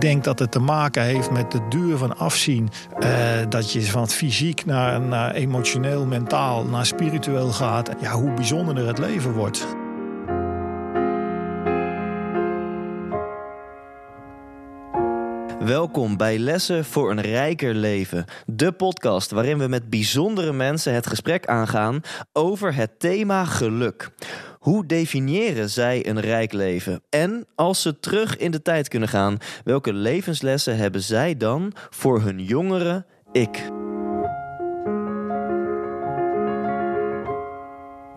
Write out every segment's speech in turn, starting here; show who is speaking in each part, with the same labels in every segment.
Speaker 1: denk dat het te maken heeft met de duur van afzien. Uh, dat je van fysiek naar, naar emotioneel, mentaal, naar spiritueel gaat. Ja, hoe bijzonderder het leven wordt.
Speaker 2: Welkom bij Lessen voor een Rijker Leven. De podcast waarin we met bijzondere mensen het gesprek aangaan over het thema geluk. Hoe definiëren zij een rijk leven? En als ze terug in de tijd kunnen gaan, welke levenslessen hebben zij dan voor hun jongere ik?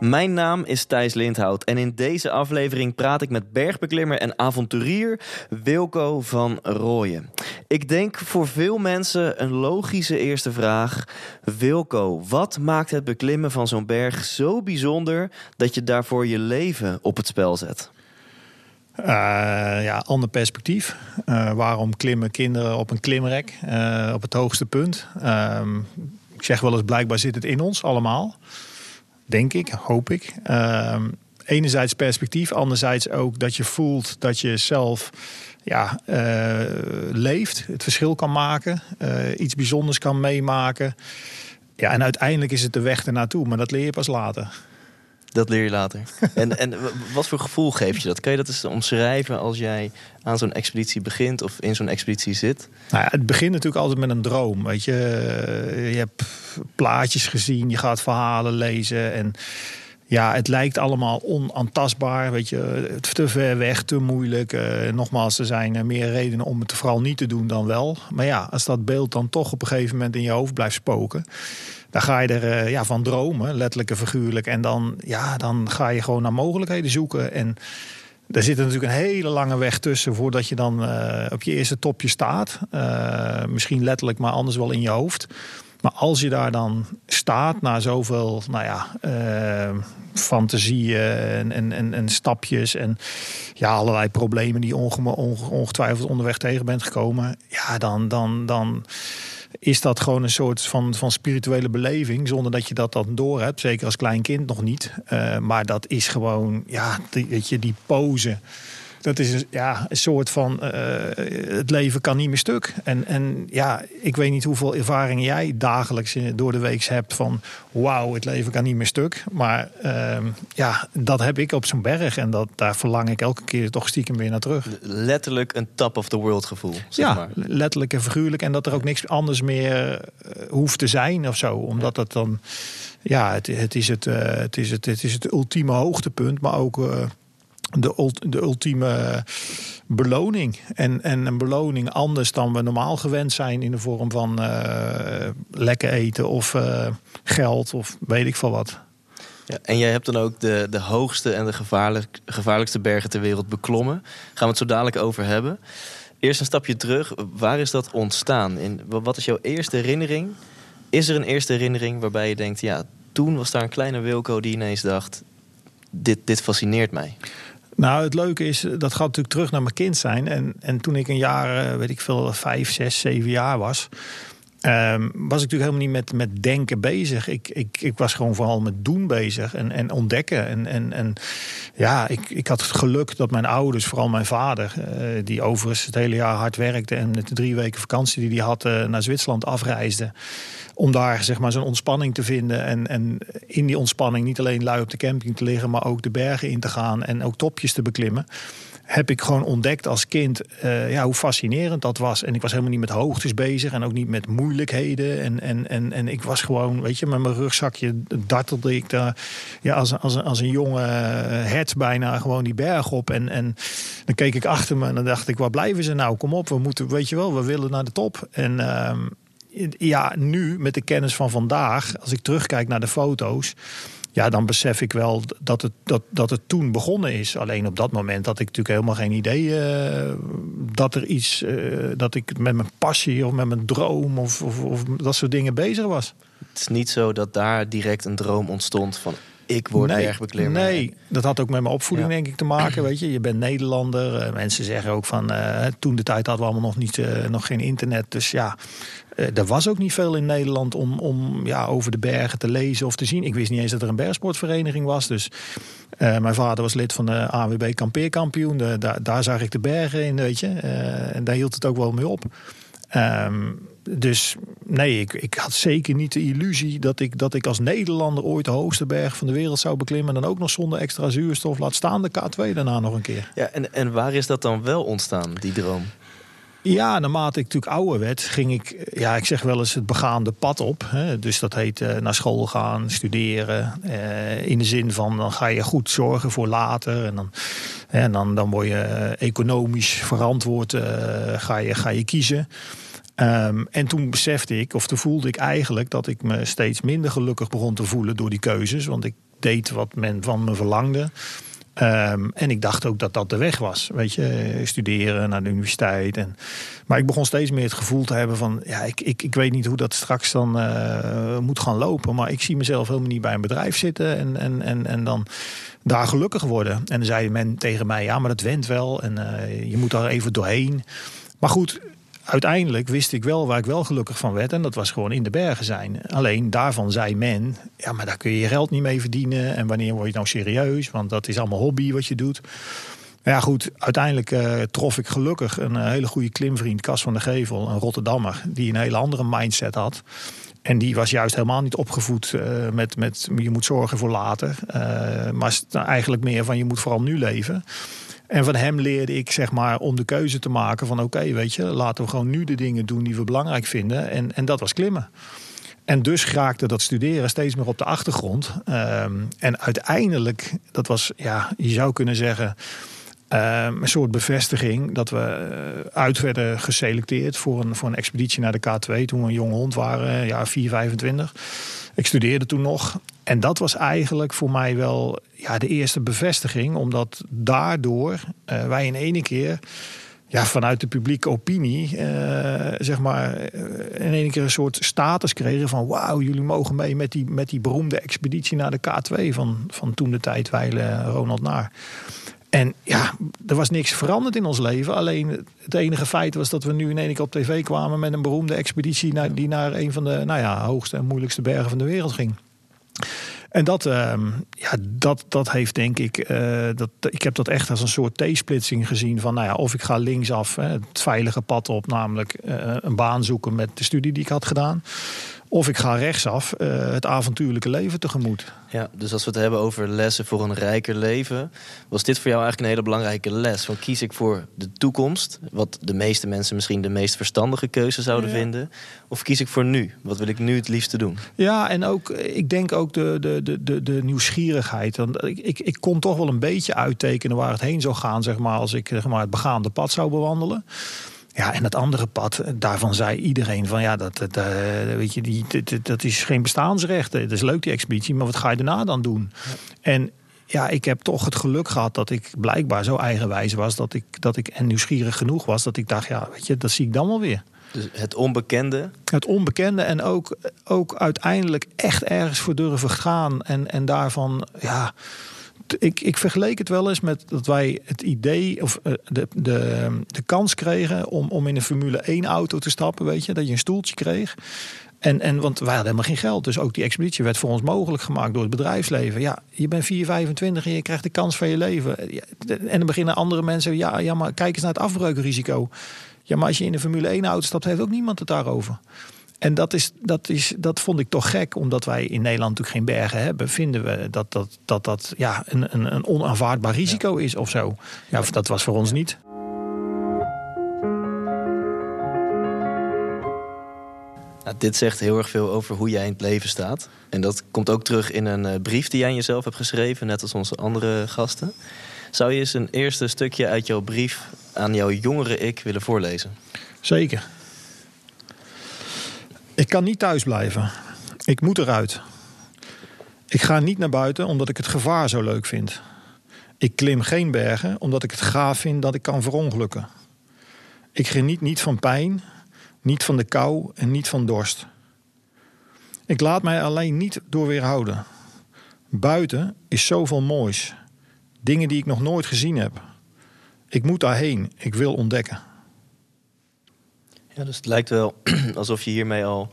Speaker 2: Mijn naam is Thijs Lindhout en in deze aflevering praat ik met bergbeklimmer en avonturier Wilco van Rooyen. Ik denk voor veel mensen een logische eerste vraag. Wilco, wat maakt het beklimmen van zo'n berg zo bijzonder dat je daarvoor je leven op het spel zet?
Speaker 1: Uh, ja, ander perspectief. Uh, waarom klimmen kinderen op een klimrek uh, op het hoogste punt? Ehm, ik zeg wel eens, blijkbaar zit het in ons allemaal. Denk ik, hoop ik. Ehm, enerzijds perspectief, anderzijds ook dat je voelt dat je zelf ja, uh, leeft, het verschil kan maken, uh, iets bijzonders kan meemaken. Ja, en uiteindelijk is het de weg ernaartoe, maar dat leer je pas later.
Speaker 2: Dat leer je later. en, en wat voor gevoel geeft je dat? Kan je dat eens omschrijven als jij aan zo'n expeditie begint of in zo'n expeditie zit?
Speaker 1: Nou ja, het begint natuurlijk altijd met een droom. Weet je, je hebt plaatjes gezien, je gaat verhalen lezen en ja, het lijkt allemaal onaantastbaar. Weet je, te ver weg, te moeilijk. Uh, nogmaals, er zijn meer redenen om het vooral niet te doen dan wel. Maar ja, als dat beeld dan toch op een gegeven moment in je hoofd blijft spoken. Dan ga je er uh, ja, van dromen, letterlijk en figuurlijk. En dan, ja, dan ga je gewoon naar mogelijkheden zoeken. En er zit er natuurlijk een hele lange weg tussen voordat je dan uh, op je eerste topje staat. misschien letterlijk, maar anders wel in je hoofd. Maar als je daar dan staat na zoveel nou ja, fantasieën en, en, en, stapjes en ja, allerlei problemen die je ongetwijfeld onderweg tegen bent gekomen, ja, dan, dan, dan is dat gewoon een soort van, van spirituele beleving, zonder dat je dat dan door hebt. Zeker als klein kind nog niet. Uh, maar dat is gewoon, ja, die, weet je, die pose dat is ja, een soort van uh, het leven kan niet meer stuk. En, en ja, ik weet niet hoeveel ervaring jij dagelijks door de week hebt van wauw, het leven kan niet meer stuk. Maar uh, ja, dat heb ik op zo'n berg en dat, daar verlang ik elke keer toch stiekem weer naar terug.
Speaker 2: Letterlijk een top of the world gevoel. Zeg
Speaker 1: ja,
Speaker 2: maar.
Speaker 1: letterlijk en figuurlijk. En dat er ook niks anders meer uh, hoeft te zijn of zo. Omdat het dan, ja, het, het, is, het, uh, het, is, het, het is het ultieme hoogtepunt, maar ook de, de ultieme beloning. En, en een beloning anders dan we normaal gewend zijn in de vorm van uh, lekker eten of uh, geld of weet ik veel wat.
Speaker 2: Ja, en jij hebt dan ook de, de hoogste en de gevaarlijk, gevaarlijkste bergen ter wereld beklommen. Gaan we het zo dadelijk over hebben. Eerst een stapje terug. Waar is dat ontstaan? In, wat is jouw eerste herinnering? Is er een eerste herinnering waarbij je denkt... ja, toen was daar een kleine Wilco die ineens dacht... dit, dit fascineert mij?
Speaker 1: Nou, het leuke is, dat gaat natuurlijk terug naar mijn kind zijn. En, en toen ik een jaar, weet ik veel, vijf, zes, zeven jaar was... Um, was ik natuurlijk helemaal niet met, met denken bezig. Ik, ik, ik was gewoon vooral met doen bezig en, en ontdekken. En, en, en ja, ik, ik had het geluk dat mijn ouders, vooral mijn vader, uh, die overigens het hele jaar hard werkte en de drie weken vakantie die hij had uh, naar Zwitserland afreisde. Om daar zeg maar zijn ontspanning te vinden. En, en in die ontspanning niet alleen lui op de camping te liggen, maar ook de bergen in te gaan en ook topjes te beklimmen heb ik gewoon ontdekt als kind uh, ja, hoe fascinerend dat was. En ik was helemaal niet met hoogtes bezig en ook niet met moeilijkheden. En, en, en, en ik was gewoon, weet je, met mijn rugzakje dartelde ik daar ja, als, als, als een jonge hert bijna gewoon die berg op. En, en dan keek ik achter me en dan dacht ik, waar blijven ze nou? Kom op, we moeten, weet je wel, we willen naar de top. En uh, ja, nu met de kennis van vandaag, als ik terugkijk naar de foto's ja, dan besef ik wel dat het, dat, dat het toen begonnen is. Alleen op dat moment had ik natuurlijk helemaal geen idee uh, dat er iets, uh, dat ik met mijn passie of met mijn droom of, of, of, dat soort dingen bezig was.
Speaker 2: Het is niet zo dat daar direct een droom ontstond van ik word
Speaker 1: nee,
Speaker 2: bergbeklimmer.
Speaker 1: Nee, dat had ook met mijn opvoeding
Speaker 2: Ja.
Speaker 1: denk ik te maken. Weet je, je bent Nederlander. Eh, mensen zeggen ook van, eh, toen de tijd hadden we allemaal nog, niet, eh, nog geen internet. Dus ja, er was ook niet veel in Nederland om, om ja, over de bergen te lezen of te zien. Ik wist niet eens dat er een bergsportvereniging was. Dus mijn vader was lid van de AWB kampeerkampioen. De- daar, daar zag ik de bergen in, weet je. En daar hield het ook wel mee op. Ehm, dus nee, ik, ik had zeker niet de illusie dat ik, dat ik als Nederlander ooit de hoogste berg van de wereld zou beklimmen. En dan ook nog zonder extra zuurstof. Laat staan de K2 daarna nog een keer.
Speaker 2: Ja, en, en waar is dat dan wel ontstaan, die droom?
Speaker 1: Ja, naarmate ik natuurlijk ouder werd, ging ik, ja, ik zeg wel eens het begaande pad op. Hè. Dus dat heet eh, naar school gaan, studeren. eh, in de zin van, dan ga je goed zorgen voor later. En dan, en dan, dan word je eh, economisch verantwoord, ga, je, ga je kiezen. Ehm, en toen besefte ik, of toen voelde ik eigenlijk dat ik me steeds minder gelukkig begon te voelen door die keuzes. Want ik deed wat men van me verlangde. Ehm, en ik dacht ook dat dat de weg was. Weet je, studeren naar de universiteit. En, maar ik begon steeds meer het gevoel te hebben van... ja, ik, ik, ik weet niet hoe dat straks dan eh, moet gaan lopen... maar ik zie mezelf helemaal niet bij een bedrijf zitten... en, en, en, en dan daar gelukkig worden. En dan zei men tegen mij, ja, maar dat went wel... en eh, je moet daar even doorheen. Maar goed, uiteindelijk wist ik wel waar ik wel gelukkig van werd. En dat was gewoon in de bergen zijn. Alleen daarvan zei men, ja, maar daar kun je je geld niet mee verdienen. En wanneer word je nou serieus? Want dat is allemaal hobby wat je doet. Ja, goed, uiteindelijk eh, trof ik gelukkig een eh, hele goede klimvriend, Cas van der Gevel, een Rotterdammer, die een hele andere mindset had. En die was juist helemaal niet opgevoed eh, met, met je moet zorgen voor later. Maar s- eigenlijk meer van je moet vooral nu leven. En van hem leerde ik zeg maar om de keuze te maken van oké, weet je, laten we gewoon nu de dingen doen die we belangrijk vinden. En, en dat was klimmen. En dus raakte dat studeren steeds meer op de achtergrond. Ehm, en uiteindelijk, dat was, ja, je zou kunnen zeggen, ehm, een soort bevestiging dat we eh, uit werden geselecteerd voor een, voor een expeditie naar de K2 toen we een jonge hond waren, ja, 4, 25. Ik studeerde toen nog. En dat was eigenlijk voor mij wel ja, de eerste bevestiging, omdat daardoor eh, wij in ene keer ja, vanuit de publieke opinie, eh, zeg maar, eh, in één keer een soort status kregen van wauw, jullie mogen mee met die, met die beroemde expeditie naar de K2 van, van toen de tijd Ronald Naar. En ja, er was niks veranderd in ons leven. Alleen het enige feit was dat we nu in één keer op tv kwamen met een beroemde expeditie naar, die naar een van de nou ja, hoogste en moeilijkste bergen van de wereld ging. En dat, ehm, ja, dat, dat heeft denk ik, eh, dat, ik heb dat echt als een soort T-splitsing gezien van, nou ja, of ik ga linksaf, hè, het veilige pad op, namelijk eh, een baan zoeken met de studie die ik had gedaan. Of ik ga rechtsaf eh, het avontuurlijke leven tegemoet.
Speaker 2: Ja, dus als we het hebben over lessen voor een rijker leven, was dit voor jou eigenlijk een hele belangrijke les. Van kies ik voor de toekomst, wat de meeste mensen misschien de meest verstandige keuze zouden
Speaker 1: Ja.
Speaker 2: vinden, of kies ik voor nu? Wat wil ik nu het liefste doen?
Speaker 1: Ja, en ook, ik denk ook de, de, de, de, de nieuwsgierigheid. Want ik, ik, ik kon toch wel een beetje uittekenen waar het heen zou gaan, zeg maar, als ik zeg maar, het begaande pad zou bewandelen. Ja, en dat andere pad, daarvan zei iedereen van ja, dat, dat, eh, weet je, die, dat, dat is geen bestaansrecht. Het is leuk die expeditie, maar wat ga je daarna dan doen? En ja, ik heb toch het geluk gehad dat ik blijkbaar zo eigenwijs was dat ik, dat ik en nieuwsgierig genoeg was dat ik dacht, ja, weet je, dat zie ik dan wel weer.
Speaker 2: Dus het onbekende,
Speaker 1: Het onbekende en ook, ook uiteindelijk echt ergens voor durven gaan. En, en daarvan, ja. Ik, ik vergeleek het wel eens met dat wij het idee of eh, de, de, de kans kregen om, om in een Formule 1 auto te stappen, weet je, dat je een stoeltje kreeg. En, en want wij hadden helemaal geen geld. Dus ook die expeditie werd voor ons mogelijk gemaakt door het bedrijfsleven. Ja, je bent 4, 25 en je krijgt de kans van je leven. Ja, En dan beginnen andere mensen, ja, ja, maar kijk eens naar het afbreukrisico. Ja, maar als je in een Formule 1 auto stapt, heeft ook niemand het daarover. En dat, is, dat, is, dat vond ik toch gek, omdat wij in Nederland natuurlijk geen bergen hebben. Vinden we dat dat, dat, dat ja, een, een, een onaanvaardbaar risico is of zo. Ja, dat was voor ons niet.
Speaker 2: Nou, dit zegt heel erg veel over hoe jij in het leven staat. En dat komt ook terug in een eh, brief die jij aan jezelf hebt geschreven, net als onze andere gasten. Zou je eens een eerste stukje uit jouw brief aan jouw jongere ik willen voorlezen?
Speaker 1: Zeker. Ik kan niet thuis blijven. Ik moet eruit. Ik ga niet naar buiten omdat ik het gevaar zo leuk vind. Ik klim geen bergen omdat ik het gaaf vind dat ik kan verongelukken. Ik geniet niet van pijn, niet van de kou en niet van dorst. Ik laat mij alleen niet door weerhouden. Buiten is zoveel moois. Dingen die ik nog nooit gezien heb. Ik moet daarheen. Ik wil ontdekken.
Speaker 2: Ja, dus het lijkt wel alsof je hiermee al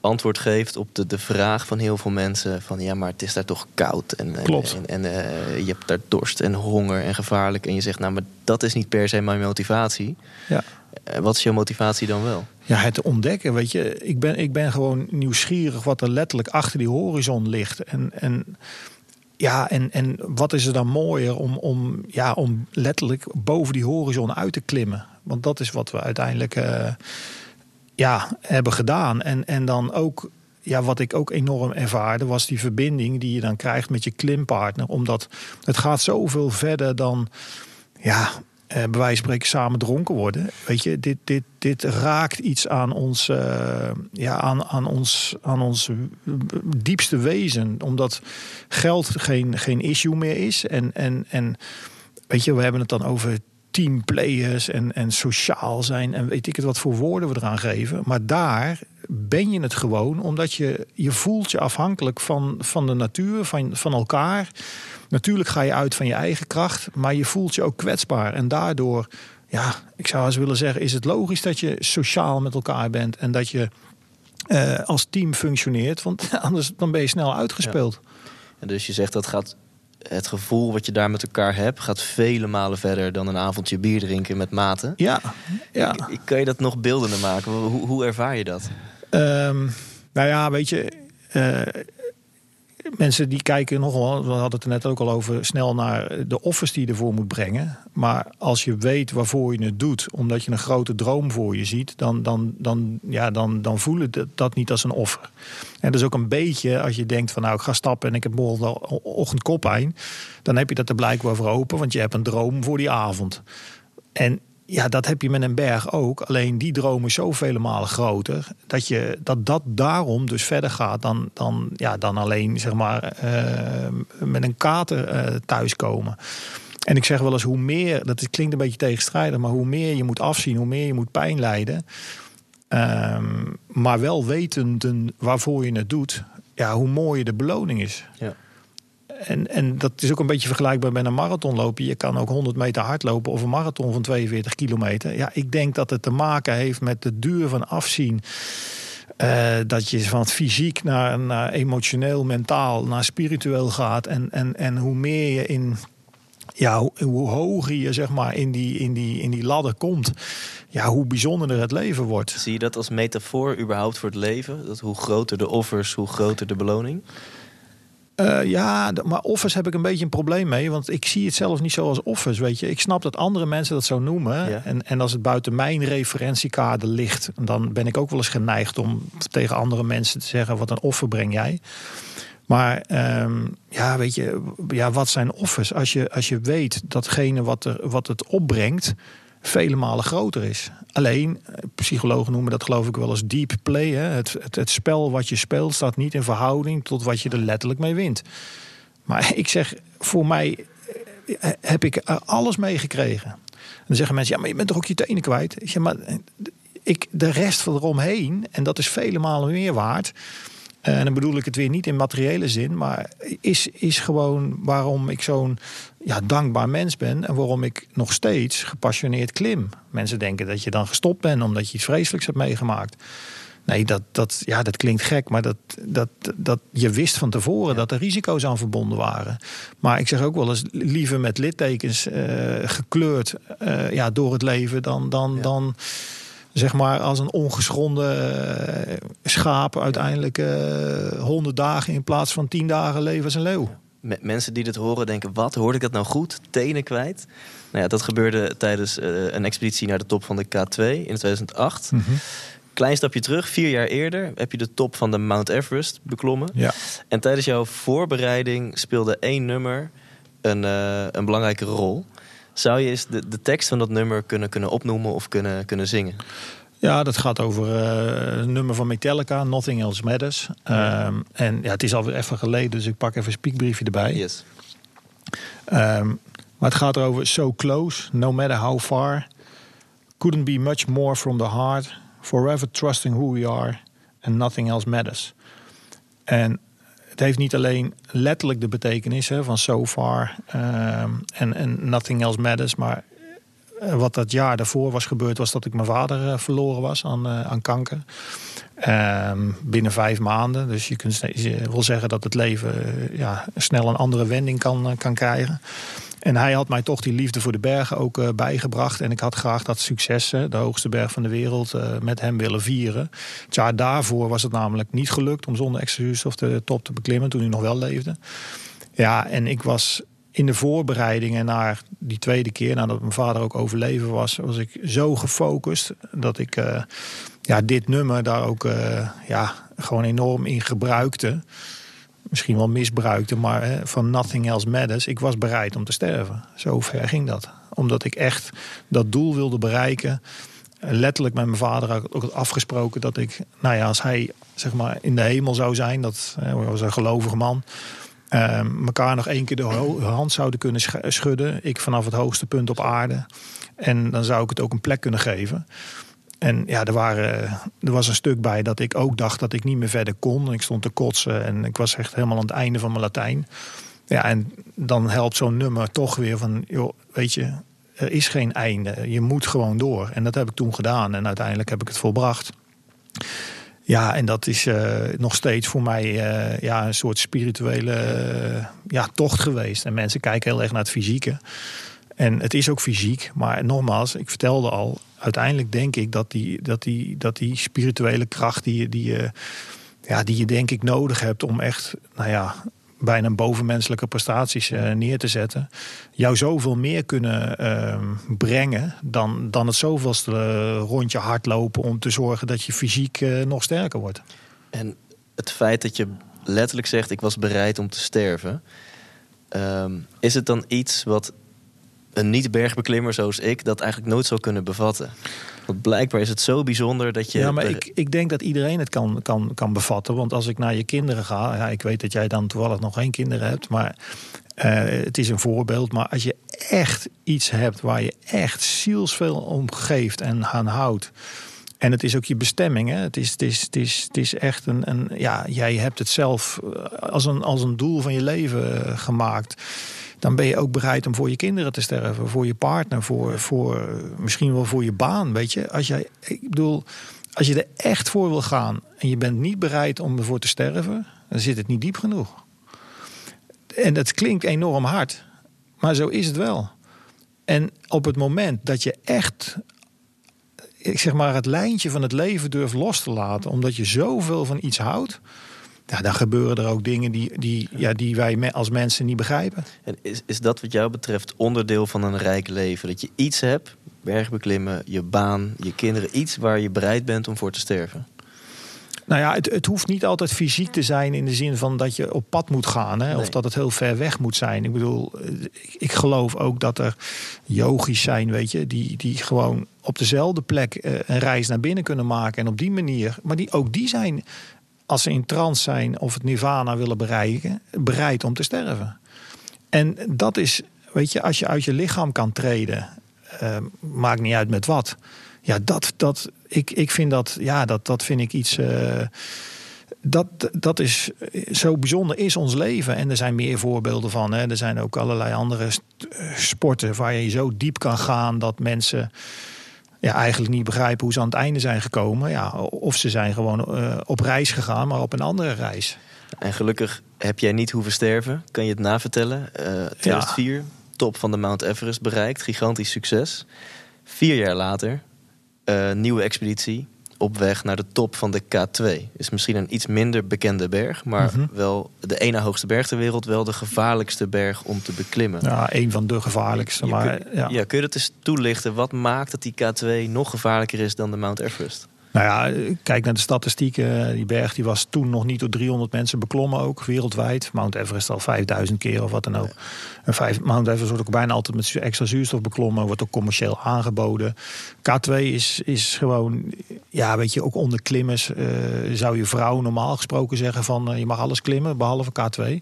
Speaker 2: antwoord geeft op de, de vraag van heel veel mensen: van ja, maar het is daar toch koud en, en-
Speaker 1: Klopt.
Speaker 2: en, en, eh, je hebt daar dorst en honger en gevaarlijk. En je zegt, nou, maar dat is niet per se mijn motivatie.
Speaker 1: Ja.
Speaker 2: Eh, wat is jouw motivatie dan wel?
Speaker 1: Ja, het ontdekken, weet je. Ik ben, ik ben gewoon nieuwsgierig wat er letterlijk achter die horizon ligt. En, en, ja, en, en wat is er dan mooier om, om, ja, om letterlijk boven die horizon uit te klimmen. Want dat is wat we uiteindelijk eh, ja, hebben gedaan. En, en dan ook, ja, wat ik ook enorm ervaarde, was die verbinding die je dan krijgt met je klimpartner. Omdat het gaat zoveel verder dan, ja, eh, bij wijze van spreken samen dronken worden. Weet je, dit, dit, dit raakt iets aan ons, eh, ja, aan, aan ons, aan ons diepste wezen. Omdat geld geen, geen issue meer is. En, en, en weet je, we hebben het dan over teamplayers en, en sociaal zijn. En weet ik het wat voor woorden we eraan geven. Maar daar ben je het gewoon omdat je, je voelt je afhankelijk van, van de natuur, van, van elkaar. Natuurlijk ga je uit van je eigen kracht, maar je voelt je ook kwetsbaar. En daardoor, ja, ik zou eens willen zeggen, is het logisch dat je sociaal met elkaar bent en dat je eh, als team functioneert. Want anders dan ben je snel uitgespeeld.
Speaker 2: En dus je zegt dat gaat. Het gevoel wat je daar met elkaar hebt, gaat vele malen verder dan een avondje bier drinken met maten.
Speaker 1: Ja, ja.
Speaker 2: Ik- Kan je dat nog beeldender maken? Hoe, hoe ervaar je dat?
Speaker 1: Ehm, nou ja, weet je, eh, mensen die kijken nogal, we hadden het er net ook al over, snel naar de offers die je ervoor moet brengen. Maar als je weet waarvoor je het doet, omdat je een grote droom voor je ziet, dan, dan, dan, ja, dan, dan voelen dat, niet als een offer. En dat is ook een beetje als je denkt van nou, ik ga stappen en ik heb morgen ochtend koppijn. Dan heb je dat er blijkbaar voor open, want je hebt een droom voor die avond. En ja, dat heb je met een berg ook. Alleen die droom is zoveel malen groter. Dat, je, dat dat daarom dus verder gaat dan, dan, ja, dan alleen zeg maar, eh, met een kater eh, thuiskomen. En ik zeg wel eens hoe meer, dat klinkt een beetje tegenstrijdig, maar hoe meer je moet afzien, hoe meer je moet pijn lijden. Ehm, maar wel wetenden waarvoor je het doet, ja, hoe mooier de beloning is.
Speaker 2: Ja.
Speaker 1: En, en dat is ook een beetje vergelijkbaar met een marathonlopen. Je kan ook 100 meter hardlopen of een marathon van 42 kilometer. Ja, ik denk dat het te maken heeft met de duur van afzien. Eh, dat je van fysiek naar, emotioneel, mentaal, naar spiritueel gaat. En, en, en hoe meer je in. Ja, hoe, hoe hoger je zeg maar in die, in, die, in die ladder komt, ja, hoe bijzonderder het leven wordt.
Speaker 2: Zie je dat als metafoor überhaupt voor het leven? Dat hoe groter de offers, hoe groter de beloning?
Speaker 1: Eh, ja, maar offers heb ik een beetje een probleem mee. Want ik zie het zelf niet zo als offers, weet je. Ik snap dat andere mensen dat zo noemen.
Speaker 2: Ja.
Speaker 1: En, en als het buiten mijn referentiekader ligt... dan ben ik ook wel eens geneigd om tegen andere mensen te zeggen... wat een offer breng jij? Maar ehm, ja, weet je, ja, wat zijn offers? Als je, als je weet datgene wat, er, wat het opbrengt vele malen groter is. Alleen, eh, psychologen noemen dat geloof ik wel eens deep play. Hè? Het, het, het spel wat je speelt staat niet in verhouding tot wat je er letterlijk mee wint. Maar ik zeg, voor mij eh, heb ik alles meegekregen. En dan zeggen mensen, ja, maar je bent toch ook je tenen kwijt? Zeg, maar eh, ik, de rest van eromheen, en dat is vele malen meer waard. Eh, En dan bedoel ik het weer niet in materiële zin, maar is, is gewoon waarom ik zo'n ja, dankbaar mens ben en waarom ik nog steeds gepassioneerd klim. Mensen denken dat je dan gestopt bent omdat je iets vreselijks hebt meegemaakt. Nee, dat, dat, ja, dat klinkt gek, maar dat, dat, dat, je wist van tevoren dat er risico's aan verbonden waren. Maar ik zeg ook wel eens liever met littekens eh, gekleurd eh, ja, door het leven dan, dan,
Speaker 2: Ja.
Speaker 1: dan zeg maar als een ongeschonden eh, schaap uiteindelijk eh, honderd dagen in plaats van tien dagen leven als een leeuw.
Speaker 2: Me- mensen die dit horen denken, wat, hoorde ik dat nou goed? Tenen kwijt? Nou ja, dat gebeurde tijdens eh, een expeditie naar de top van de K2 in 2008. Klein stapje terug, vier jaar eerder heb je de top van de Mount Everest beklommen.
Speaker 1: Ja.
Speaker 2: En tijdens jouw voorbereiding speelde één nummer een, een belangrijke rol. Zou je eens de, de tekst van dat nummer kunnen, kunnen opnoemen of kunnen, kunnen zingen?
Speaker 1: Ja, dat gaat over eh, een nummer van Metallica, Nothing Else Matters. Ehm, en ja, het is alweer even geleden, dus ik pak even een spiekbriefje erbij.
Speaker 2: Yes.
Speaker 1: Ehm, maar het gaat erover so close, no matter how far. Couldn't be much more from the heart. Forever trusting who we are and nothing else matters. En het heeft niet alleen letterlijk de betekenis van so far ehm, en, nothing else matters, maar eh, wat dat jaar daarvoor was gebeurd, was dat ik mijn vader eh, verloren was aan, uh, aan kanker. Ehm, binnen vijf maanden. Dus je kunt je wil zeggen dat het leven ja, snel een andere wending kan, kan krijgen. En hij had mij toch die liefde voor de bergen ook bijgebracht. En ik had graag dat succes, de hoogste berg van de wereld, met hem willen vieren. Het jaar daarvoor was het namelijk niet gelukt om zonder of de top te beklimmen toen hij nog wel leefde. Ja, en ik was in de voorbereidingen naar die tweede keer, nadat mijn vader ook overleven was, was ik zo gefocust dat ik uh, ja, dit nummer daar ook ja, gewoon enorm in gebruikte. Misschien wel misbruikte, maar hè, van Nothing Else Matters. Ik was bereid om te sterven. Zo ver ging dat. Omdat ik echt dat doel wilde bereiken. Letterlijk met mijn vader ook afgesproken dat ik, nou ja, als hij zeg maar in de hemel zou zijn, dat was een gelovige man uh, elkaar nog één keer de hand zouden kunnen schudden. Ik vanaf het hoogste punt op aarde. En dan zou ik het ook een plek kunnen geven. En ja, er, waren, er was een stuk bij dat ik ook dacht dat ik niet meer verder kon. Ik stond te kotsen en ik was echt helemaal aan het einde van mijn Latijn. Ja, en dan helpt zo'n nummer toch weer van, joh, weet je, er is geen einde. Je moet gewoon door. En dat heb ik toen gedaan en uiteindelijk heb ik het volbracht. Ja, en dat is uh, nog steeds voor mij uh, ja, een soort spirituele uh, ja, tocht geweest. En mensen kijken heel erg naar het fysieke. En het is ook fysiek, maar nogmaals, ik vertelde al, uiteindelijk denk ik dat die, dat die, dat die spirituele kracht die, die, ja, die je denk ik nodig hebt om echt, nou ja, bijna bovenmenselijke prestaties uh, neer te zetten, jou zoveel meer kunnen uh, brengen dan, dan het zoveelste eh, rondje hardlopen om te zorgen dat je fysiek uh, nog sterker wordt.
Speaker 2: En het feit dat je letterlijk zegt: ik was bereid om te sterven, uh, is het dan iets wat een niet-bergbeklimmer zoals ik dat eigenlijk nooit zou kunnen bevatten? Want blijkbaar is het zo bijzonder dat je.
Speaker 1: Ja, maar ik, ik denk dat iedereen het kan, kan, kan bevatten. Want als ik naar je kinderen ga, ja, ik weet dat jij dan toevallig nog geen kinderen hebt, maar uh, het is een voorbeeld. Maar als je echt iets hebt waar je echt zielsveel om geeft en aan houdt. En het is ook je bestemming. Hè? Het, is, het, is, het, is, het is echt een, een. Ja, jij hebt het zelf eh, als een, als een doel van je leven eh, gemaakt dan ben je ook bereid om voor je kinderen te sterven, voor je partner, voor, voor misschien wel voor je baan. Weet je, als jij, ik bedoel, als je er echt voor wil gaan en je bent niet bereid om ervoor te sterven, dan zit het niet diep genoeg. En dat klinkt enorm hard, maar zo is het wel. En op het moment dat je echt, ik zeg maar, het lijntje van het leven durft los te laten, omdat je zoveel van iets houdt ja, dan gebeuren er ook dingen die, die, ja, die wij als mensen niet begrijpen.
Speaker 2: En is, is dat wat jou betreft onderdeel van een rijk leven? Dat je iets hebt, bergbeklimmen, je baan, je kinderen, iets waar je bereid bent om voor te sterven?
Speaker 1: Nou ja, het, het hoeft niet altijd fysiek te zijn in de zin van dat je op pad moet gaan. Hè? Of dat het heel ver weg moet zijn. Ik bedoel, ik, ik geloof ook dat er yogis zijn, weet je, die, die gewoon op dezelfde plek eh, een reis naar binnen kunnen maken. En op die manier, maar die, ook die zijn als ze in trance zijn of het nirvana willen bereiken, bereid om te sterven. En dat is, weet je, als je uit je lichaam kan treden, uh, maakt niet uit met wat. Ja, dat, dat, ik, ik vind dat, ja, dat, dat vind ik iets. Uh, dat, dat is zo bijzonder is ons leven. En er zijn meer voorbeelden van. Hè. Er zijn ook allerlei andere sporten waar je zo diep kan gaan dat mensen ja, eigenlijk niet begrijpen hoe ze aan het einde zijn gekomen. Ja, of ze zijn gewoon uh, op reis gegaan, maar op een andere reis.
Speaker 2: En gelukkig heb jij niet hoeven sterven. Kan je het navertellen? Uh, 2004, ja. top van de Mount Everest bereikt. Gigantisch succes. Vier jaar later, uh, nieuwe expeditie op weg naar de top van de K2. Is misschien een iets minder bekende berg, maar mm -hmm. wel de ene hoogste berg ter wereld, wel de gevaarlijkste berg om te beklimmen.
Speaker 1: Ja, een van de gevaarlijkste. maar,
Speaker 2: kun, ja. ja. kun je dat eens toelichten? Wat maakt dat die K2 nog gevaarlijker is dan de Mount Everest?
Speaker 1: Nou ja, kijk naar de statistieken. Die berg die was toen nog niet door 300 mensen beklommen ook, wereldwijd. Mount Everest al 5000 keer of wat dan ook. En vijf, Mount Everest wordt ook bijna altijd met extra zuurstof beklommen. Wordt ook commercieel aangeboden. K2 is, is gewoon, ja weet je, ook onder klimmers uh, zou je vrouw normaal gesproken zeggen van... Uh, je mag alles klimmen, behalve K2.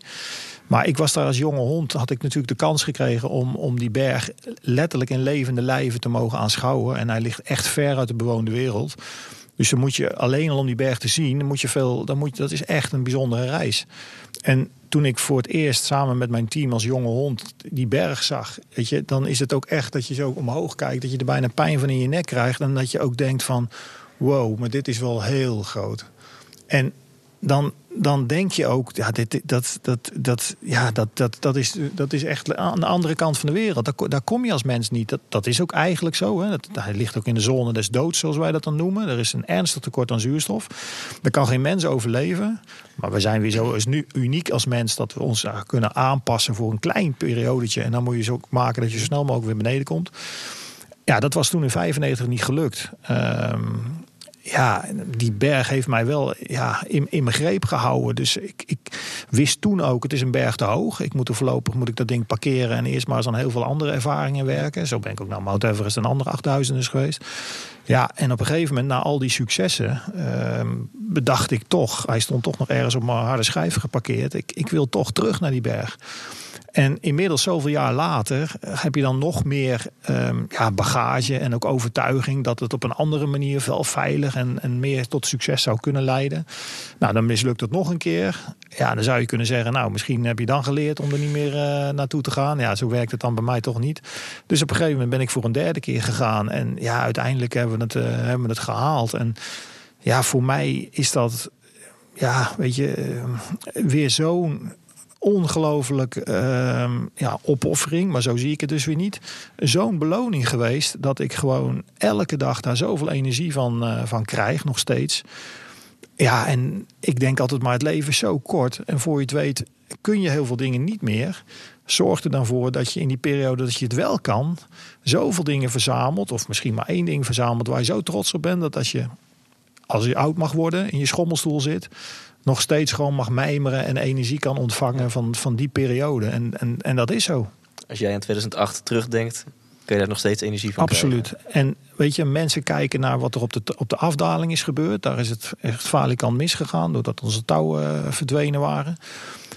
Speaker 1: Maar ik was daar als jonge hond, had ik natuurlijk de kans gekregen om, om die berg letterlijk in levende lijven te mogen aanschouwen. En hij ligt echt ver uit de bewoonde wereld. Dus dan moet je alleen al om die berg te zien, dan moet je veel, dan moet je, dat is echt een bijzondere reis. En toen ik voor het eerst samen met mijn team als jonge hond die berg zag, weet je, dan is het ook echt dat je zo omhoog kijkt, dat je er bijna pijn van in je nek krijgt. En dat je ook denkt van, wow, maar dit is wel heel groot. En dan, dan denk je ook, ja, dit, dat, dat, dat, ja, dat, dat, dat, is, dat is echt aan de andere kant van de wereld. Daar, kom je als mens niet. Dat, dat is ook eigenlijk zo. Hè. Dat, hij ligt ook in de zone des doods, zoals wij dat dan noemen. Er is een ernstig tekort aan zuurstof. Daar kan geen mens overleven. Maar we zijn weer zo is nu uniek als mens dat we ons kunnen aanpassen voor een klein periodetje. En dan moet je zo maken dat je zo snel mogelijk weer beneden komt. Ja, dat was toen in 95 niet gelukt. Um, ja, die berg heeft mij wel ja, in, in mijn greep gehouden. Dus ik, ik wist toen ook, het is een berg te hoog. Ik moet er voorlopig moet ik dat ding parkeren en eerst maar eens aan heel veel andere ervaringen werken. Zo ben ik ook naar Mount Everest en andere 8000 geweest. Ja, en op een gegeven moment, na al die successen, uh, bedacht ik toch, hij stond toch nog ergens op mijn harde schijf geparkeerd. Ik, ik wil toch terug naar die berg. En inmiddels, zoveel jaar later, heb je dan nog meer um, ja, bagage en ook overtuiging dat het op een andere manier wel veilig en, en meer tot succes zou kunnen leiden. Nou, dan mislukt het nog een keer. Ja, dan zou je kunnen zeggen, nou, misschien heb je dan geleerd om er niet meer uh, naartoe te gaan. Ja, zo werkt het dan bij mij toch niet. Dus op een gegeven moment ben ik voor een derde keer gegaan. En ja, uiteindelijk hebben we het, uh, hebben we het gehaald. En ja, voor mij is dat ja, weet je, uh, weer zo'n ongelooflijk uh, ja, opoffering, maar zo zie ik het dus weer niet. Zo'n beloning geweest dat ik gewoon elke dag daar zoveel energie van, uh, van krijg, nog steeds. Ja, en ik denk altijd maar het leven is zo kort. En voor je het weet kun je heel veel dingen niet meer. Zorg er dan voor dat je in die periode dat je het wel kan, zoveel dingen verzamelt, of misschien maar één ding verzamelt waar je zo trots op bent, dat als je, als je oud mag worden, in je schommelstoel zit, nog steeds gewoon mag mijmeren en energie kan ontvangen van, van die periode. En, en, en dat is zo.
Speaker 2: Als jij in 2008 terugdenkt, kun je daar nog steeds energie van
Speaker 1: Absoluut. En weet je, mensen kijken naar wat er op de, op de afdaling is gebeurd. Daar is het echt falikant misgegaan, doordat onze touwen uh, verdwenen waren.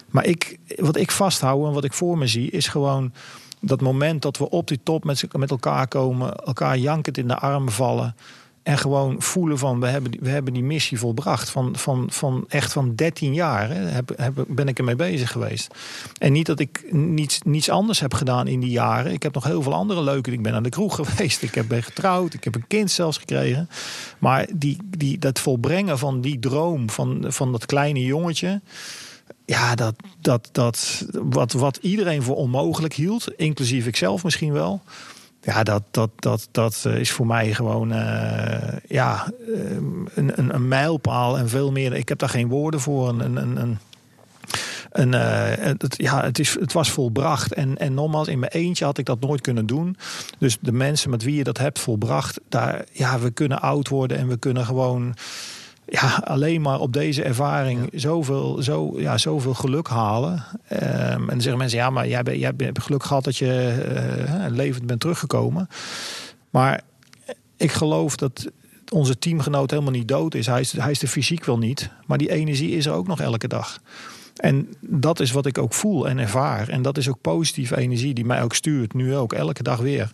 Speaker 1: Maar ik, wat ik vasthoud en wat ik voor me zie, is gewoon dat moment dat we op die top met, met elkaar komen, elkaar jankend in de armen vallen. En gewoon voelen van we hebben, we hebben die missie volbracht. Van, van, van echt van 13 jaar hè, heb, heb, ben ik ermee bezig geweest. En niet dat ik niets, niets anders heb gedaan in die jaren. Ik heb nog heel veel andere leuke. Ik ben aan de kroeg geweest. Ik heb ben getrouwd. Ik heb een kind zelfs gekregen. Maar die, die, dat volbrengen van die droom van, van dat kleine jongetje. Ja, dat, dat, dat, wat, wat iedereen voor onmogelijk hield, inclusief ikzelf misschien wel. Ja, dat, dat, dat, dat is voor mij gewoon uh, ja, een, een, een, mijlpaal en veel meer. Ik heb daar geen woorden voor. Een, een, een, een, uh, het, ja, het, is, het was volbracht. En, en nogmaals, in mijn eentje had ik dat nooit kunnen doen. Dus de mensen met wie je dat hebt volbracht, daar, ja, we kunnen oud worden en we kunnen gewoon ja, alleen maar op deze ervaring zoveel, zo, ja, zoveel geluk halen. Um, en dan zeggen mensen, ja, maar jij, ben, jij hebt geluk gehad dat je uh, levend bent teruggekomen. Maar ik geloof dat onze teamgenoot helemaal niet dood is. Hij, is. hij is de fysiek wel niet, maar die energie is er ook nog elke dag. En dat is wat ik ook voel en ervaar. En dat is ook positieve energie die mij ook stuurt, nu ook, elke dag weer.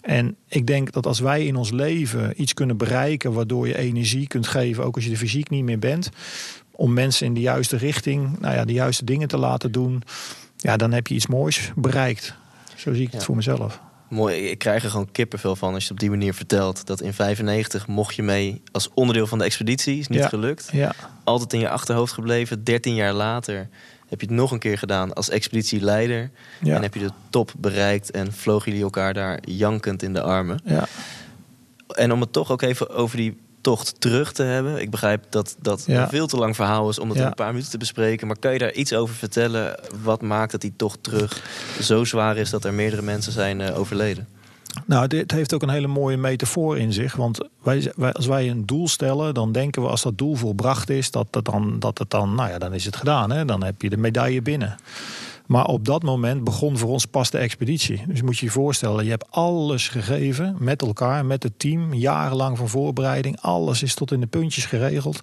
Speaker 1: En ik denk dat als wij in ons leven iets kunnen bereiken waardoor je energie kunt geven, ook als je de fysiek niet meer bent, om mensen in de juiste richting, nou ja, de juiste dingen te laten doen, ja, dan heb je iets moois bereikt. Zo zie ik het voor mezelf.
Speaker 2: Mooi, ik krijg er gewoon kippenvel van als je het op die manier vertelt. Dat in 95 mocht je mee als onderdeel van de expeditie. Is niet
Speaker 1: ja.
Speaker 2: gelukt.
Speaker 1: Ja.
Speaker 2: Altijd in je achterhoofd gebleven. 13 jaar later heb je het nog een keer gedaan als expeditieleider.
Speaker 1: Ja.
Speaker 2: En heb je de top bereikt en vlogen jullie elkaar daar jankend in de armen.
Speaker 1: Ja.
Speaker 2: En om het toch ook even over die tocht terug te hebben. Ik begrijp dat dat
Speaker 1: Ja.
Speaker 2: een veel te lang verhaal is om dat
Speaker 1: Ja.
Speaker 2: in een paar minuten te bespreken. Maar kan je daar iets over vertellen? Wat maakt dat die tocht terug zo zwaar is dat er meerdere mensen zijn eh, overleden?
Speaker 1: Nou, dit heeft ook een hele mooie metafoor in zich. Want wij, wij, als wij een doel stellen, dan denken we als dat doel volbracht is, dat het dan, dat het dan nou ja, dan is het gedaan. Hè? Dan heb je de medaille binnen. Maar op dat moment begon voor ons pas de expeditie. Dus moet je je voorstellen, je hebt alles gegeven met elkaar, met het team, jarenlang van voorbereiding. Alles is tot in de puntjes geregeld.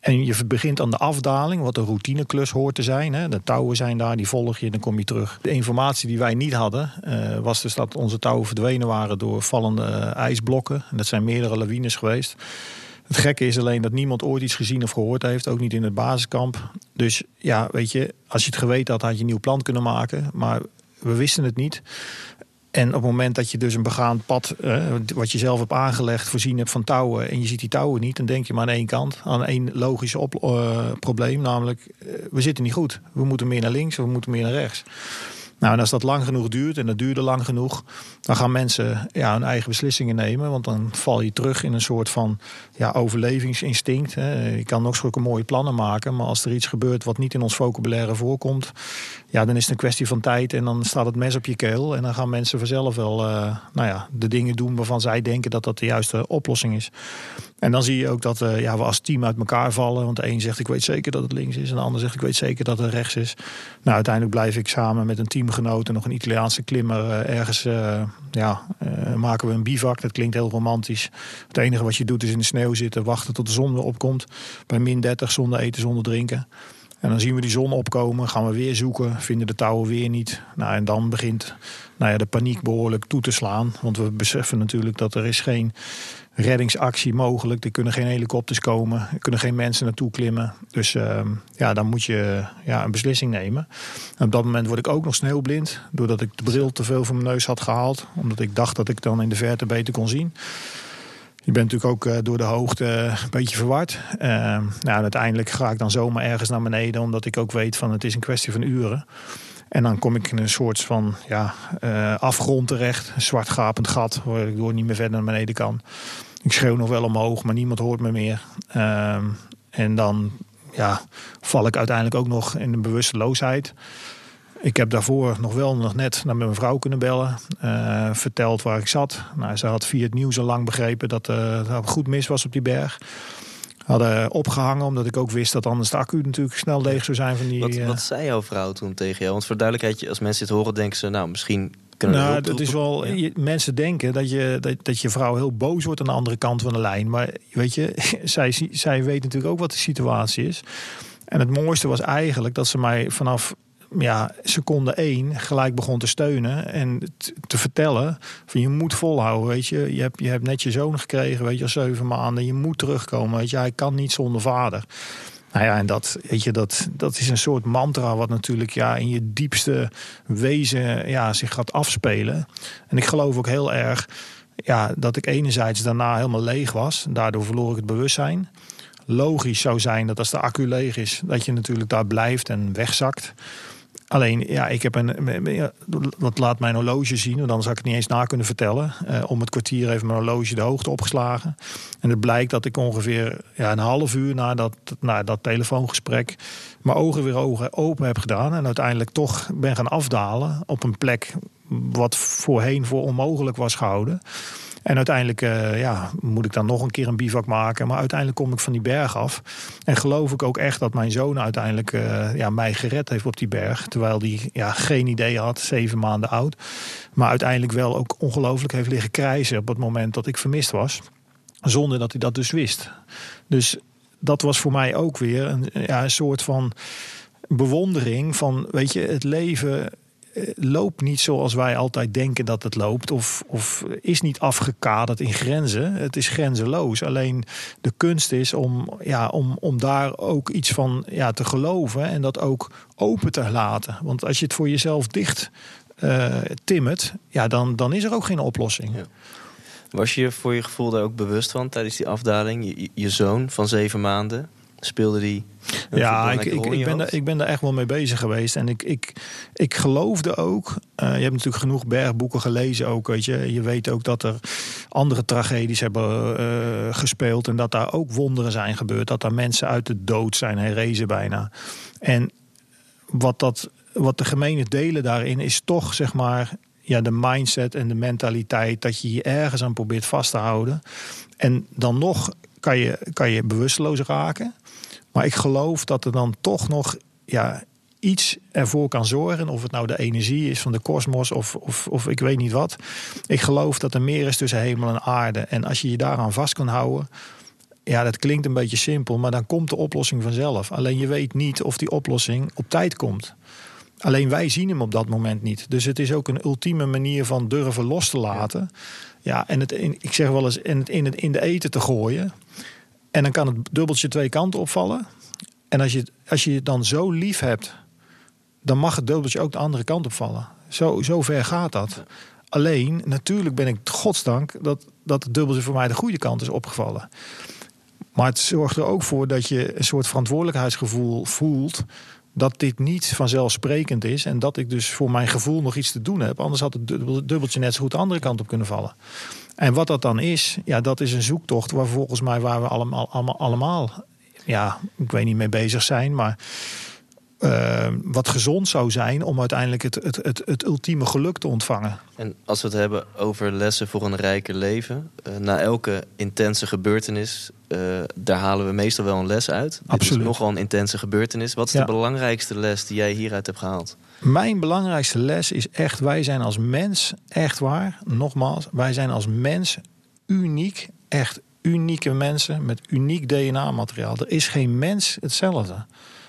Speaker 1: En je begint aan de afdaling, wat een routineklus hoort te zijn. Hè. De touwen zijn daar, die volg je dan kom je terug. De informatie die wij niet hadden, eh, was dus dat onze touwen verdwenen waren door vallende eh, ijsblokken. En dat zijn meerdere lawines geweest. Het gekke is alleen dat niemand ooit iets gezien of gehoord heeft, ook niet in het basiskamp. Dus ja, weet je, als je het geweten had, had je een nieuw plan kunnen maken. Maar we wisten het niet. En op het moment dat je dus een begaand pad, eh, wat je zelf hebt aangelegd, voorzien hebt van touwen. en je ziet die touwen niet, dan denk je maar aan één kant, aan één logisch op, uh, probleem. Namelijk, uh, we zitten niet goed. We moeten meer naar links of we moeten meer naar rechts. Nou, en als dat lang genoeg duurt, en dat duurde lang genoeg, dan gaan mensen ja, hun eigen beslissingen nemen. Want dan val je terug in een soort van ja, overlevingsinstinct. Hè. Je kan nog zulke mooie plannen maken, maar als er iets gebeurt wat niet in ons vocabulaire voorkomt, ja, dan is het een kwestie van tijd en dan staat het mes op je keel. En dan gaan mensen vanzelf wel uh, nou ja, de dingen doen waarvan zij denken dat dat de juiste oplossing is. En dan zie je ook dat uh, ja, we als team uit elkaar vallen. Want de een zegt ik weet zeker dat het links is. En de ander zegt ik weet zeker dat het rechts is. Nou, uiteindelijk blijf ik samen met een teamgenoot en nog een Italiaanse klimmer uh, ergens ja, maken we een bivak. Dat klinkt heel romantisch. Het enige wat je doet is in de sneeuw zitten, wachten tot de zon weer opkomt. Bij min 30 zonder eten, zonder drinken. En dan zien we die zon opkomen, gaan we weer zoeken, vinden de touwen weer niet. Nou, en dan begint nou ja, de paniek behoorlijk toe te slaan. Want we beseffen natuurlijk dat er is geen reddingsactie mogelijk. Er kunnen geen helikopters komen, er kunnen geen mensen naartoe klimmen. Dus uh, ja, dan moet je ja, een beslissing nemen. En op dat moment word ik ook nog sneeuwblind, doordat ik de bril te veel van mijn neus had gehaald. Omdat ik dacht dat ik dan in de verte beter kon zien. Je bent natuurlijk ook uh, door de hoogte een beetje verward. Uh, nou, uiteindelijk ga ik dan zomaar ergens naar beneden, omdat ik ook weet van het is een kwestie van uren. En dan kom ik in een soort van ja, uh, afgrond terecht, een zwart gapend gat, waar ik door niet meer verder naar beneden kan. Ik schreeuw nog wel omhoog, maar niemand hoort me meer. Ehm, en dan ja, val ik uiteindelijk ook nog in een bewusteloosheid. Ik heb daarvoor nog wel nog net naar mijn vrouw kunnen bellen. Uh, verteld waar ik zat. Nou, ze had via het nieuws al lang begrepen dat uh, het goed mis was op die berg. Hadden opgehangen omdat ik ook wist dat anders de accu natuurlijk snel leeg zou zijn van die...
Speaker 2: Wat,
Speaker 1: uh,
Speaker 2: wat zei jouw vrouw toen tegen jou? Want voor duidelijkheid, als mensen dit horen denken ze... nou, misschien kunnen
Speaker 1: nou, dat is wel. Je, mensen denken dat je, dat, dat je vrouw heel boos wordt aan de andere kant van de lijn. Maar weet je, zij, zij weet natuurlijk ook wat de situatie is. En het mooiste was eigenlijk dat ze mij vanaf ja, seconde één gelijk begon te steunen en te vertellen van je moet volhouden, weet je. Je hebt, je hebt net je zoon gekregen, weet je, al zeven maanden. Je moet terugkomen, weet je. Hij kan niet zonder vader. Nou ja, en dat, weet je, dat, dat is een soort mantra wat natuurlijk ja, in je diepste wezen ja, zich gaat afspelen. En ik geloof ook heel erg ja, dat ik enerzijds daarna helemaal leeg was. Daardoor verloor ik het bewustzijn. Logisch zou zijn dat als de accu leeg is, dat je natuurlijk daar blijft en wegzakt. Alleen, ja, ik heb een. Wat laat mijn horloge zien, want dan zou ik het niet eens na kunnen vertellen. Uh, om het kwartier heeft mijn horloge de hoogte opgeslagen. En het blijkt dat ik ongeveer ja, een half uur na dat, na dat telefoongesprek. mijn ogen weer open heb gedaan. En uiteindelijk toch ben gaan afdalen op een plek. wat voorheen voor onmogelijk was gehouden. En uiteindelijk uh, ja, moet ik dan nog een keer een bivak maken. Maar uiteindelijk kom ik van die berg af. En geloof ik ook echt dat mijn zoon uiteindelijk uh, ja, mij gered heeft op die berg. Terwijl die ja, geen idee had, zeven maanden oud. Maar uiteindelijk wel ook ongelooflijk heeft liggen krijzen op het moment dat ik vermist was. Zonder dat hij dat dus wist. Dus dat was voor mij ook weer een, ja, een soort van bewondering van, weet je, het leven loopt niet zoals wij altijd denken dat het loopt. Of, of is niet afgekaderd in grenzen. Het is grenzeloos. Alleen de kunst is om, ja, om, om daar ook iets van ja, te geloven. En dat ook open te laten. Want als je het voor jezelf dicht uh, timmert, ja, dan, dan is er ook geen oplossing.
Speaker 2: Was je voor je gevoel daar ook bewust van tijdens die afdaling? Je, je zoon van zeven maanden, speelde die
Speaker 1: ja, ik, ik, ik, ben daar, ik ben daar echt wel mee bezig geweest. En ik, ik, ik geloofde ook. Uh, je hebt natuurlijk genoeg bergboeken gelezen ook. Weet je. je weet ook dat er andere tragedies hebben uh, gespeeld. En dat daar ook wonderen zijn gebeurd. Dat daar mensen uit de dood zijn herrezen bijna. En wat, dat, wat de gemene delen daarin is toch zeg maar. Ja, de mindset en de mentaliteit dat je je ergens aan probeert vast te houden. En dan nog kan je, kan je bewusteloos raken. Maar ik geloof dat er dan toch nog ja, iets ervoor kan zorgen. Of het nou de energie is van de kosmos of, of, of ik weet niet wat. Ik geloof dat er meer is tussen hemel en aarde. En als je je daaraan vast kan houden. Ja, dat klinkt een beetje simpel, maar dan komt de oplossing vanzelf. Alleen je weet niet of die oplossing op tijd komt. Alleen wij zien hem op dat moment niet. Dus het is ook een ultieme manier van durven los te laten. Ja, en het, ik zeg wel eens, in het, in, het, in de eten te gooien. En dan kan het dubbeltje twee kanten opvallen. En als je, als je het dan zo lief hebt, dan mag het dubbeltje ook de andere kant opvallen. Zo, zo ver gaat dat. Alleen, natuurlijk ben ik godsdank dat, dat het dubbeltje voor mij de goede kant is opgevallen. Maar het zorgt er ook voor dat je een soort verantwoordelijkheidsgevoel voelt. Dat dit niet vanzelfsprekend is. En dat ik dus voor mijn gevoel nog iets te doen heb. Anders had het dubbeltje net zo goed de andere kant op kunnen vallen. En wat dat dan is, ja, dat is een zoektocht waar volgens mij waar we allemaal, allemaal, allemaal ja, ik weet niet mee bezig zijn. Maar uh, wat gezond zou zijn om uiteindelijk het, het, het, het ultieme geluk te ontvangen.
Speaker 2: En als we het hebben over lessen voor een rijker leven, uh, na elke intense gebeurtenis, uh, daar halen we meestal wel een les uit. Absoluut. Dit is nogal een intense gebeurtenis. Wat is de belangrijkste les die jij hieruit hebt gehaald?
Speaker 1: Mijn belangrijkste les is echt: wij zijn als mens, echt waar, nogmaals, wij zijn als mens uniek, echt unieke mensen met uniek DNA-materiaal. Er is geen mens hetzelfde.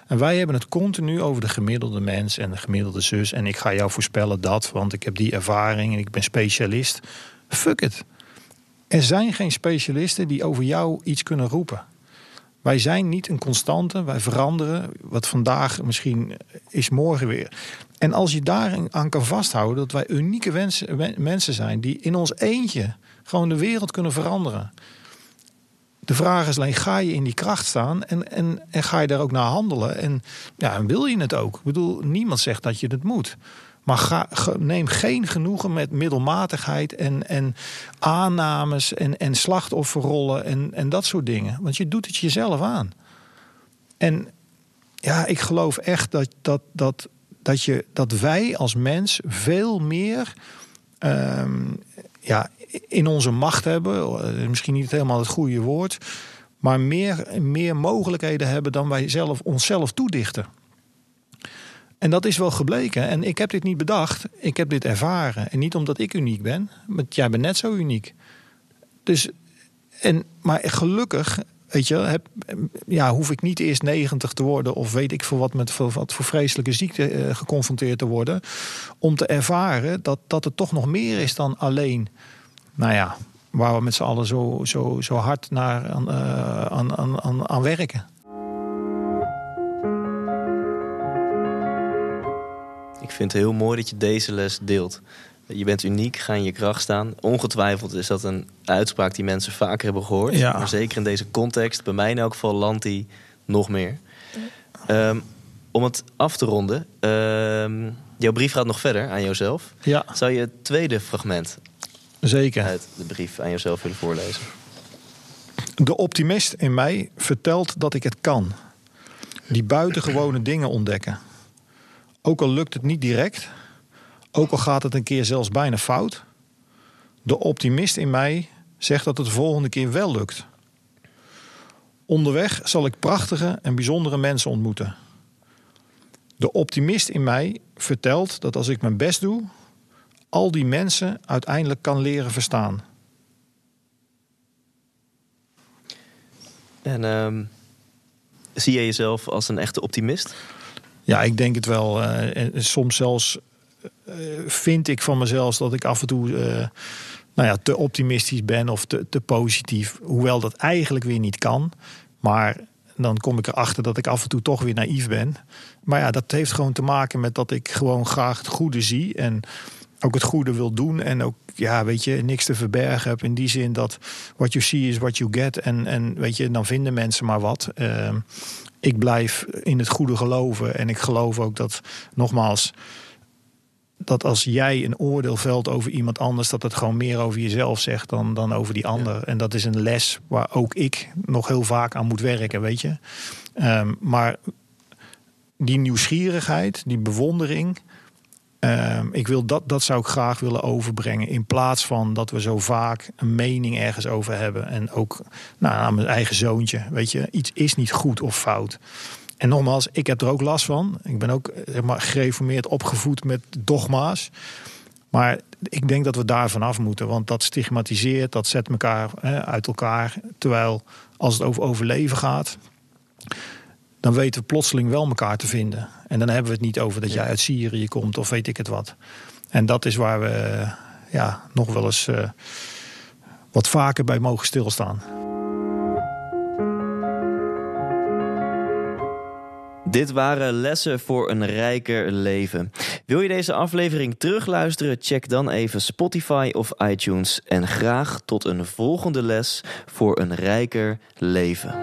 Speaker 1: En wij hebben het continu over de gemiddelde mens en de gemiddelde zus. En ik ga jou voorspellen dat, want ik heb die ervaring en ik ben specialist. Fuck it. Er zijn geen specialisten die over jou iets kunnen roepen. Wij zijn niet een constante, wij veranderen. Wat vandaag misschien is morgen weer. En als je daar aan kan vasthouden dat wij unieke mensen zijn die in ons eentje gewoon de wereld kunnen veranderen. De vraag is alleen, ga je in die kracht staan en, en, en ga je daar ook naar handelen? En, ja, en wil je het ook? Ik bedoel, niemand zegt dat je het moet. Maar ga, neem geen genoegen met middelmatigheid en, en aannames en, en slachtofferrollen en, en dat soort dingen. Want je doet het jezelf aan. En ja, ik geloof echt dat, dat, dat, dat, je, dat wij als mens veel meer ehm, ja, in onze macht hebben. Eh, misschien niet helemaal het goede woord. Maar meer, meer mogelijkheden hebben dan wij zelf onszelf toedichten. En dat is wel gebleken. En ik heb dit niet bedacht. Ik heb dit ervaren. En niet omdat ik uniek ben. Want jij bent net zo uniek. Dus, en, maar gelukkig, weet je, heb, ja, hoef ik niet eerst 90 te worden. Of weet ik voor wat met wat voor vreselijke ziekte eh, geconfronteerd te worden. Om te ervaren dat, dat het toch nog meer is dan alleen nou ja, waar we met z'n allen zo, zo, zo hard naar aan, uh, aan, aan, aan werken.
Speaker 2: Ik vind het heel mooi dat je deze les deelt. Je bent uniek, ga in je kracht staan. Ongetwijfeld is dat een uitspraak die mensen vaker hebben gehoord. Ja. Maar zeker in deze context, bij mij in elk geval, landt die nog meer. Um, om het af te ronden, um, jouw brief gaat nog verder aan jouzelf. Ja. Zou je het tweede fragment
Speaker 1: Zeker.
Speaker 2: uit de brief aan jezelf willen voorlezen?
Speaker 1: De optimist in mij vertelt dat ik het kan. Die buitengewone dingen ontdekken. Ook al lukt het niet direct, ook al gaat het een keer zelfs bijna fout. De optimist in mij zegt dat het de volgende keer wel lukt. Onderweg zal ik prachtige en bijzondere mensen ontmoeten. De optimist in mij vertelt dat als ik mijn best doe, al die mensen uiteindelijk kan leren verstaan.
Speaker 2: En um, zie je jezelf als een echte optimist?
Speaker 1: Ja, ik denk het wel. Uh, soms zelfs vind ik van mezelf dat ik af en toe uh, nou ja, te optimistisch ben of te, te positief. Hoewel dat eigenlijk weer niet kan. Maar dan kom ik erachter dat ik af en toe toch weer naïef ben. Maar ja, dat heeft gewoon te maken met dat ik gewoon graag het goede zie. En ook het goede wil doen. En ook, ja, weet je, niks te verbergen heb. In die zin dat what you see is what you get. En, en weet je, dan vinden mensen maar wat. Uh, ik blijf in het goede geloven. En ik geloof ook dat, nogmaals, dat als jij een oordeel velt over iemand anders, dat het gewoon meer over jezelf zegt dan, dan over die ander. En dat is een les waar ook ik nog heel vaak aan moet werken, weet je. Um, maar die nieuwsgierigheid, die bewondering, Ehm, ik wil dat, dat zou ik graag willen overbrengen. In plaats van dat we zo vaak een mening ergens over hebben. En ook nou, aan mijn eigen zoontje. Weet je, iets is niet goed of fout. En nogmaals, ik heb er ook last van. Ik ben ook zeg maar, gereformeerd opgevoed met dogma's. Maar ik denk dat we daar vanaf moeten. Want dat stigmatiseert, dat zet elkaar hè, uit elkaar. Terwijl als het over overleven gaat dan weten we plotseling wel elkaar te vinden. En dan hebben we het niet over dat jij uit Syrië komt of weet ik het wat. En dat is waar we ja, nog wel eens uh, wat vaker bij mogen stilstaan.
Speaker 2: Dit waren lessen voor een rijker leven. Wil je deze aflevering terugluisteren? Check dan even Spotify of iTunes. En graag tot een volgende les voor een rijker leven.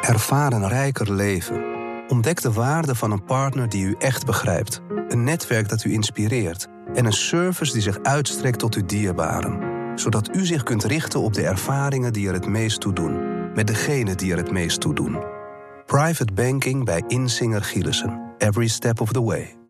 Speaker 3: Ervaar een rijker leven. Ontdek de waarde van een partner die u echt begrijpt. Een netwerk dat u inspireert. En een service die zich uitstrekt tot uw dierbaren. Zodat u zich kunt richten op de ervaringen die er het meest toe doen. Met degene die er het meest toe doen. Private banking bij Insinger Gielissen. Every step of the way.